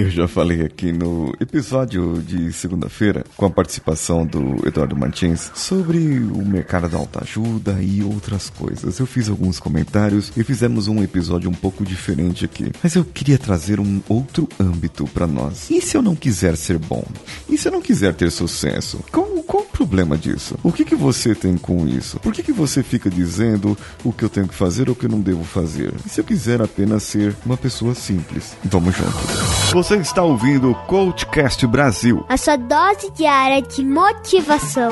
Eu já falei aqui no episódio de segunda-feira, com a participação do Eduardo Martins, sobre o mercado da autoajuda e outras coisas. Eu fiz alguns comentários e fizemos um episódio um pouco diferente aqui. Mas eu queria trazer um outro âmbito para nós. E se eu não quiser ser bom? E se eu não quiser ter sucesso? Qual, qual o problema disso? O que, que você tem com isso? Por que, que você fica dizendo o que eu tenho que fazer ou o que eu não devo fazer? E se eu quiser apenas ser uma pessoa simples? Vamos juntos. Você está ouvindo o Coachcast Brasil. A sua dose diária de motivação.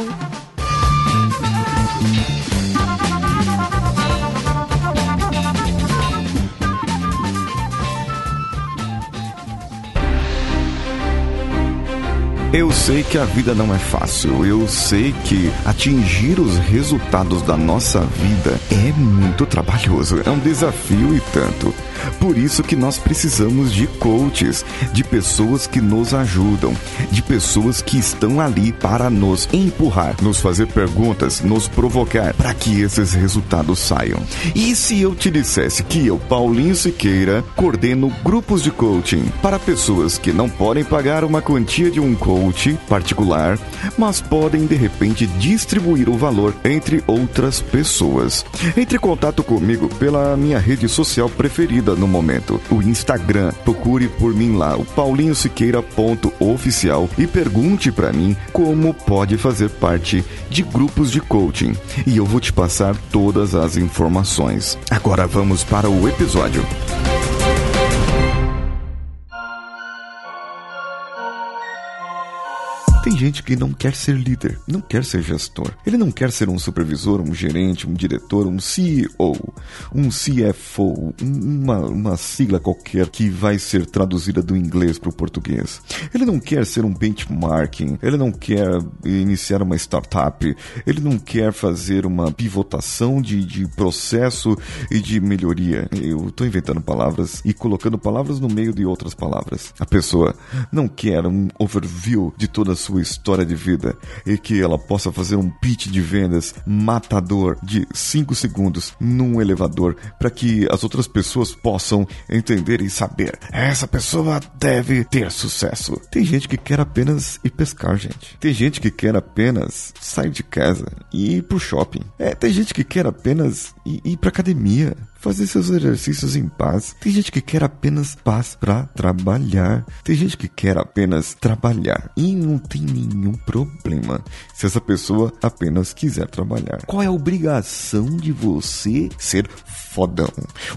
Eu sei que a vida não é fácil. Eu sei que atingir os resultados da nossa vida é muito trabalhoso. É um desafio e tanto. Por isso que nós precisamos de coaches, de pessoas que nos ajudam, de pessoas que estão ali para nos empurrar, nos fazer perguntas, nos provocar para que esses resultados saiam. E se eu te dissesse que eu, Paulinho Siqueira, coordeno grupos de coaching para pessoas que não podem pagar uma quantia de um coach particular, mas podem de repente distribuir o valor entre outras pessoas. Entre em contato comigo pela minha rede social preferida no momento, o Instagram. Procure por mim lá, o paulinhosiqueira.oficial e pergunte para mim como pode fazer parte de grupos de coaching. E eu vou te passar todas as informações. Agora vamos para o episódio. Gente que não quer ser líder, não quer ser gestor. Ele não quer ser um supervisor, um gerente, um diretor, um CEO, um CFO, uma, uma sigla qualquer que vai ser traduzida do inglês para o português. Ele não quer ser um benchmarking, ele não quer iniciar uma startup, ele não quer fazer uma pivotação de, de processo e de melhoria. Eu estou inventando palavras e colocando palavras no meio de outras palavras. A pessoa não quer um overview de toda a sua história de vida e que ela possa fazer um pitch de vendas matador de 5 segundos num elevador para que as outras pessoas possam entender e saber. Essa pessoa deve ter sucesso. Tem gente que quer apenas ir pescar, gente. Tem gente que quer apenas sair de casa e ir pro shopping. É, tem gente que quer apenas ir, ir pra academia fazer seus exercícios em paz. Tem gente que quer apenas paz para trabalhar. Tem gente que quer apenas trabalhar e não tem nenhum problema se essa pessoa apenas quiser trabalhar. Qual é a obrigação de você ser fodão,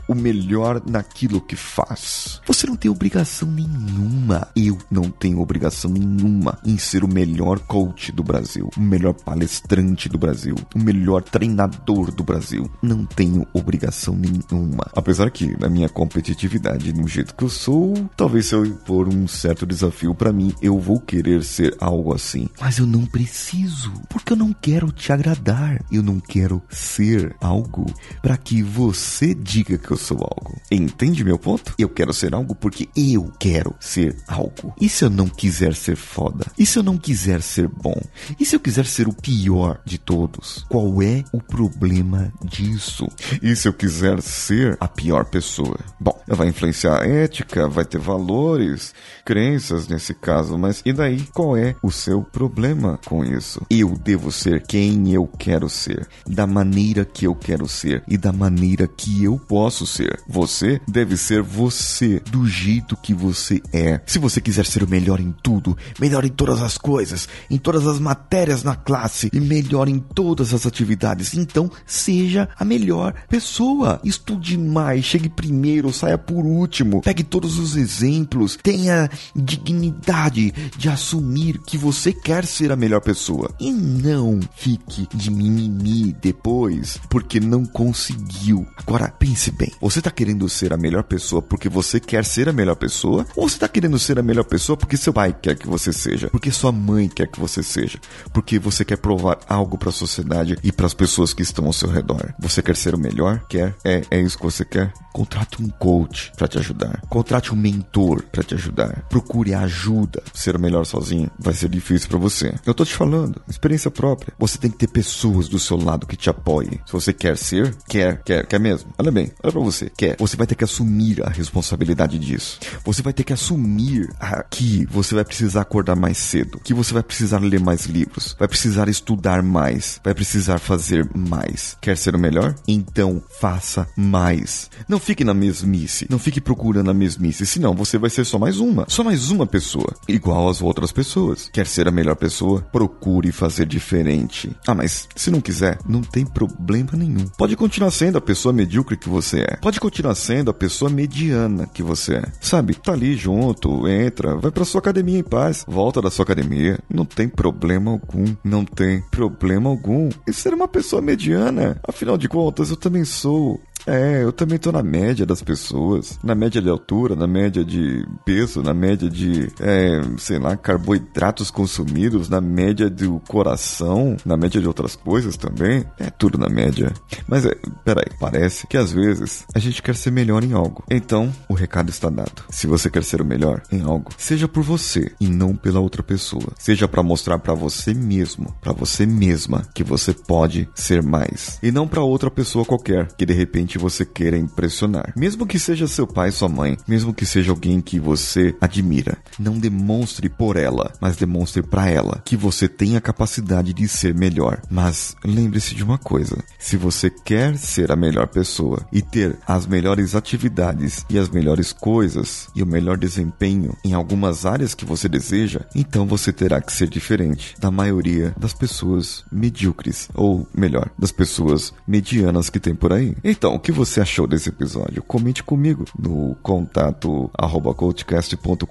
o melhor naquilo que faz? Você não tem obrigação nenhuma. Eu não tenho obrigação nenhuma em ser o melhor coach do Brasil, o melhor palestrante do Brasil, o melhor treinador do Brasil. Não tenho obrigação nenhuma nenhuma. Apesar que, na minha competitividade, no jeito que eu sou, talvez se eu impor um certo desafio para mim, eu vou querer ser algo assim. Mas eu não preciso, porque eu não quero te agradar. Eu não quero ser algo para que você diga que eu sou algo. Entende meu ponto? Eu quero ser algo porque eu quero ser algo. E se eu não quiser ser foda? E se eu não quiser ser bom? E se eu quiser ser o pior de todos? Qual é o problema disso? E se eu quiser ser a pior pessoa. Bom, vai influenciar a ética, vai ter valores, crenças nesse caso, mas e daí qual é o seu problema com isso? Eu devo ser quem eu quero ser, da maneira que eu quero ser e da maneira que eu posso ser. Você deve ser você, do jeito que você é. Se você quiser ser o melhor em tudo, melhor em todas as coisas, em todas as matérias na classe e melhor em todas as atividades, então seja a melhor pessoa. Estude mais, chegue primeiro, saia por último. Pegue todos os exemplos, tenha dignidade de assumir que você quer ser a melhor pessoa e não fique de mimimi depois porque não conseguiu. Agora pense bem, você está querendo ser a melhor pessoa porque você quer ser a melhor pessoa ou você está querendo ser a melhor pessoa porque seu pai quer que você seja, porque sua mãe quer que você seja, porque você quer provar algo para a sociedade e para as pessoas que estão ao seu redor. Você quer ser o melhor? Quer? É, é isso que você quer? Contrate um coach para te ajudar. Contrate um mentor para te ajudar. Procure ajuda. Ser melhor sozinho vai ser difícil para você. Eu tô te falando, experiência própria. Você tem que ter pessoas do seu lado que te apoiem. Se você quer ser, quer, quer, quer mesmo. Olha bem, olha para você, quer. Você vai ter que assumir a responsabilidade disso. Você vai ter que assumir que você vai precisar acordar mais cedo, que você vai precisar ler mais livros, vai precisar estudar mais, vai precisar fazer mais. Quer ser o melhor? Então faça mais. Não fique na mesmice, não fique procurando a mesmice, senão você vai ser só mais uma, só mais uma pessoa, igual às outras pessoas. Quer ser a melhor pessoa? Procure fazer diferente. Ah, mas se não quiser, não tem problema nenhum. Pode continuar sendo a pessoa medíocre que você é. Pode continuar sendo a pessoa mediana que você é. Sabe? Tá ali junto, entra, vai pra sua academia em paz, volta da sua academia, não tem problema algum, não tem problema algum. E ser uma pessoa mediana, afinal de contas, eu também sou. É, eu também tô na média das pessoas. Na média de altura, na média de peso, na média de, é, sei lá, carboidratos consumidos, na média do coração, na média de outras coisas também. É tudo na média. Mas é, peraí, parece que às vezes a gente quer ser melhor em algo. Então, o recado está dado. Se você quer ser o melhor em algo, seja por você e não pela outra pessoa. Seja para mostrar para você mesmo, para você mesma, que você pode ser mais. E não para outra pessoa qualquer, que de repente você queira impressionar. Mesmo que seja seu pai, sua mãe, mesmo que seja alguém que você admira, não demonstre por ela, mas demonstre para ela que você tem a capacidade de ser melhor. Mas lembre-se de uma coisa: se você quer ser a melhor pessoa e ter as melhores atividades e as melhores coisas e o melhor desempenho em algumas áreas que você deseja, então você terá que ser diferente da maioria das pessoas medíocres, ou melhor, das pessoas medianas que tem por aí. Então, que você achou desse episódio? Comente comigo no contato arroba coachcast.com.br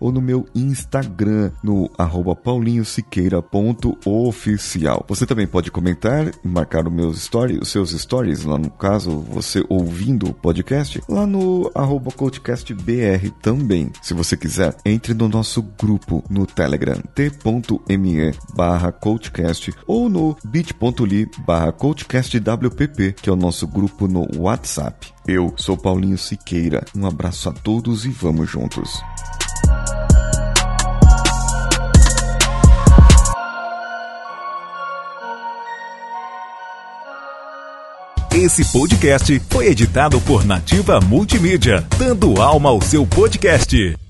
ou no meu Instagram no arroba paulinhosiqueira.oficial. Você também pode comentar marcar os meus stories, os seus stories, lá no caso, você ouvindo o podcast, lá no arroba coachcastbr também. Se você quiser, entre no nosso grupo no Telegram, t.me barra coachcast ou no bit.ly barra coachcastwpp, que é o nosso grupo grupo no WhatsApp. Eu sou Paulinho Siqueira. Um abraço a todos e vamos juntos. Esse podcast foi editado por Nativa Multimídia, dando alma ao seu podcast.